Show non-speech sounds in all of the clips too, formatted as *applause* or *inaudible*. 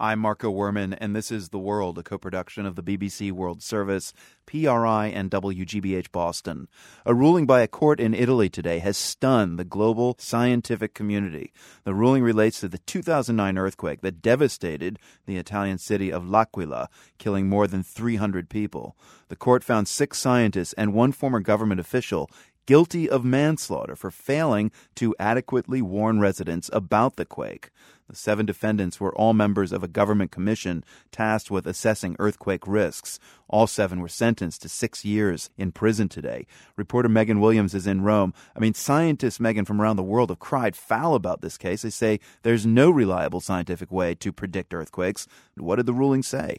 I'm Marco Werman, and this is The World, a co production of the BBC World Service, PRI, and WGBH Boston. A ruling by a court in Italy today has stunned the global scientific community. The ruling relates to the 2009 earthquake that devastated the Italian city of L'Aquila, killing more than 300 people. The court found six scientists and one former government official guilty of manslaughter for failing to adequately warn residents about the quake. The seven defendants were all members of a government commission tasked with assessing earthquake risks. All seven were sentenced to six years in prison today. Reporter Megan Williams is in Rome. I mean, scientists, Megan, from around the world have cried foul about this case. They say there's no reliable scientific way to predict earthquakes. What did the ruling say?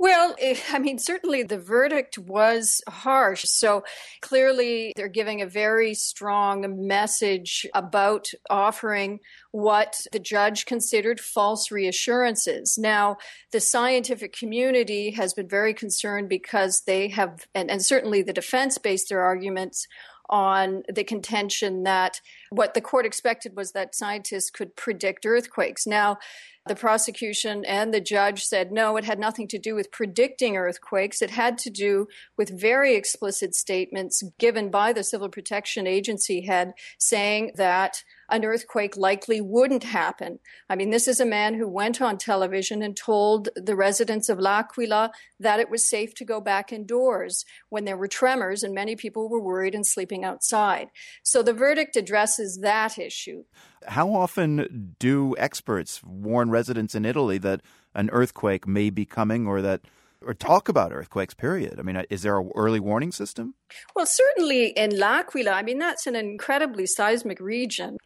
Well, *laughs* I mean, certainly the verdict was harsh. So clearly, they're giving a very strong message about offering what the judge considered false reassurances. Now, the scientific community has been very concerned because they have, and, and certainly the defense based their arguments on the contention that what the court expected was that scientists could predict earthquakes. Now, the prosecution and the judge said no, it had nothing to do with predicting earthquakes. It had to do with very explicit statements given by the Civil Protection Agency head saying that an earthquake likely wouldn't happen. I mean, this is a man who went on television and told the residents of L'Aquila that it was safe to go back indoors when there were tremors and many people were worried and sleeping outside. So the verdict addresses that issue. How often do experts warn residents in Italy that an earthquake may be coming or that or talk about earthquakes period i mean uh, is there an early warning system well certainly in l'aquila i mean that's an incredibly seismic region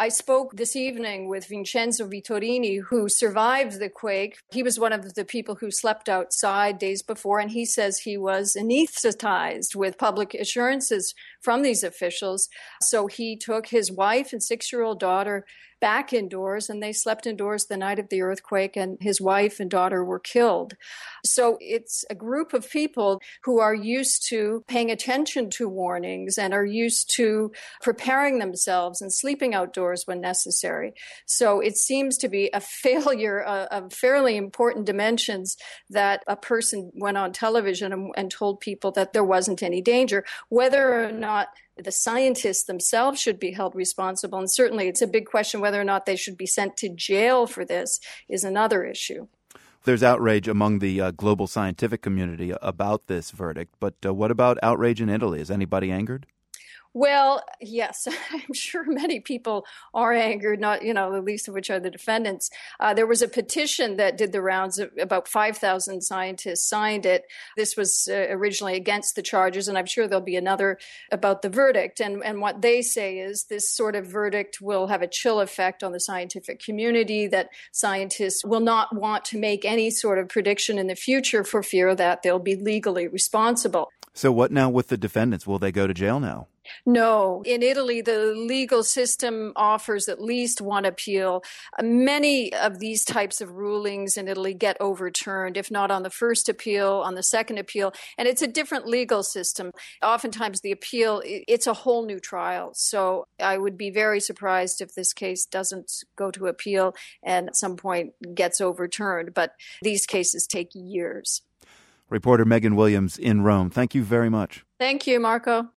I spoke this evening with Vincenzo Vittorini, who survived the quake. He was one of the people who slept outside days before, and he says he was anesthetized with public assurances from these officials. So he took his wife and six year old daughter back indoors and they slept indoors the night of the earthquake and his wife and daughter were killed. So it's a group of people who are used to paying attention to warnings and are used to preparing themselves and sleeping outdoors when necessary. So it seems to be a *laughs* failure of fairly important dimensions that a person went on television and, told people that there wasn't any danger. Whether or not the scientists themselves should be held responsible. And certainly it's a big question whether or not they should be sent to jail for this is another issue. There's outrage among the uh, global scientific community about this verdict, but uh, what about outrage in Italy? Is anybody angered? Well, yes, *laughs* I'm sure many people are angered, not, you know, the least of which are the defendants. Uh, there was a petition that did the rounds, about 5,000 scientists signed it. This was uh, originally against the charges, and I'm sure there'll be another about the verdict. And, and what they say is this sort of verdict will have a chill effect on the scientific community, that scientists will not want to make any sort of prediction in the future for fear that they'll be legally responsible. So, what now with the defendants? Will they go to jail now? No. In Italy, the legal system offers at least one appeal. Uh, many of these types of rulings in Italy get overturned, if not on the first appeal, on the second appeal. And it's a different legal system. Oftentimes, the appeal, it's a whole new trial. So I would be very surprised if this case doesn't go to appeal and at some point gets overturned. But these cases take years. Reporter Megan Williams in Rome. Thank you very much. Thank you, Marco.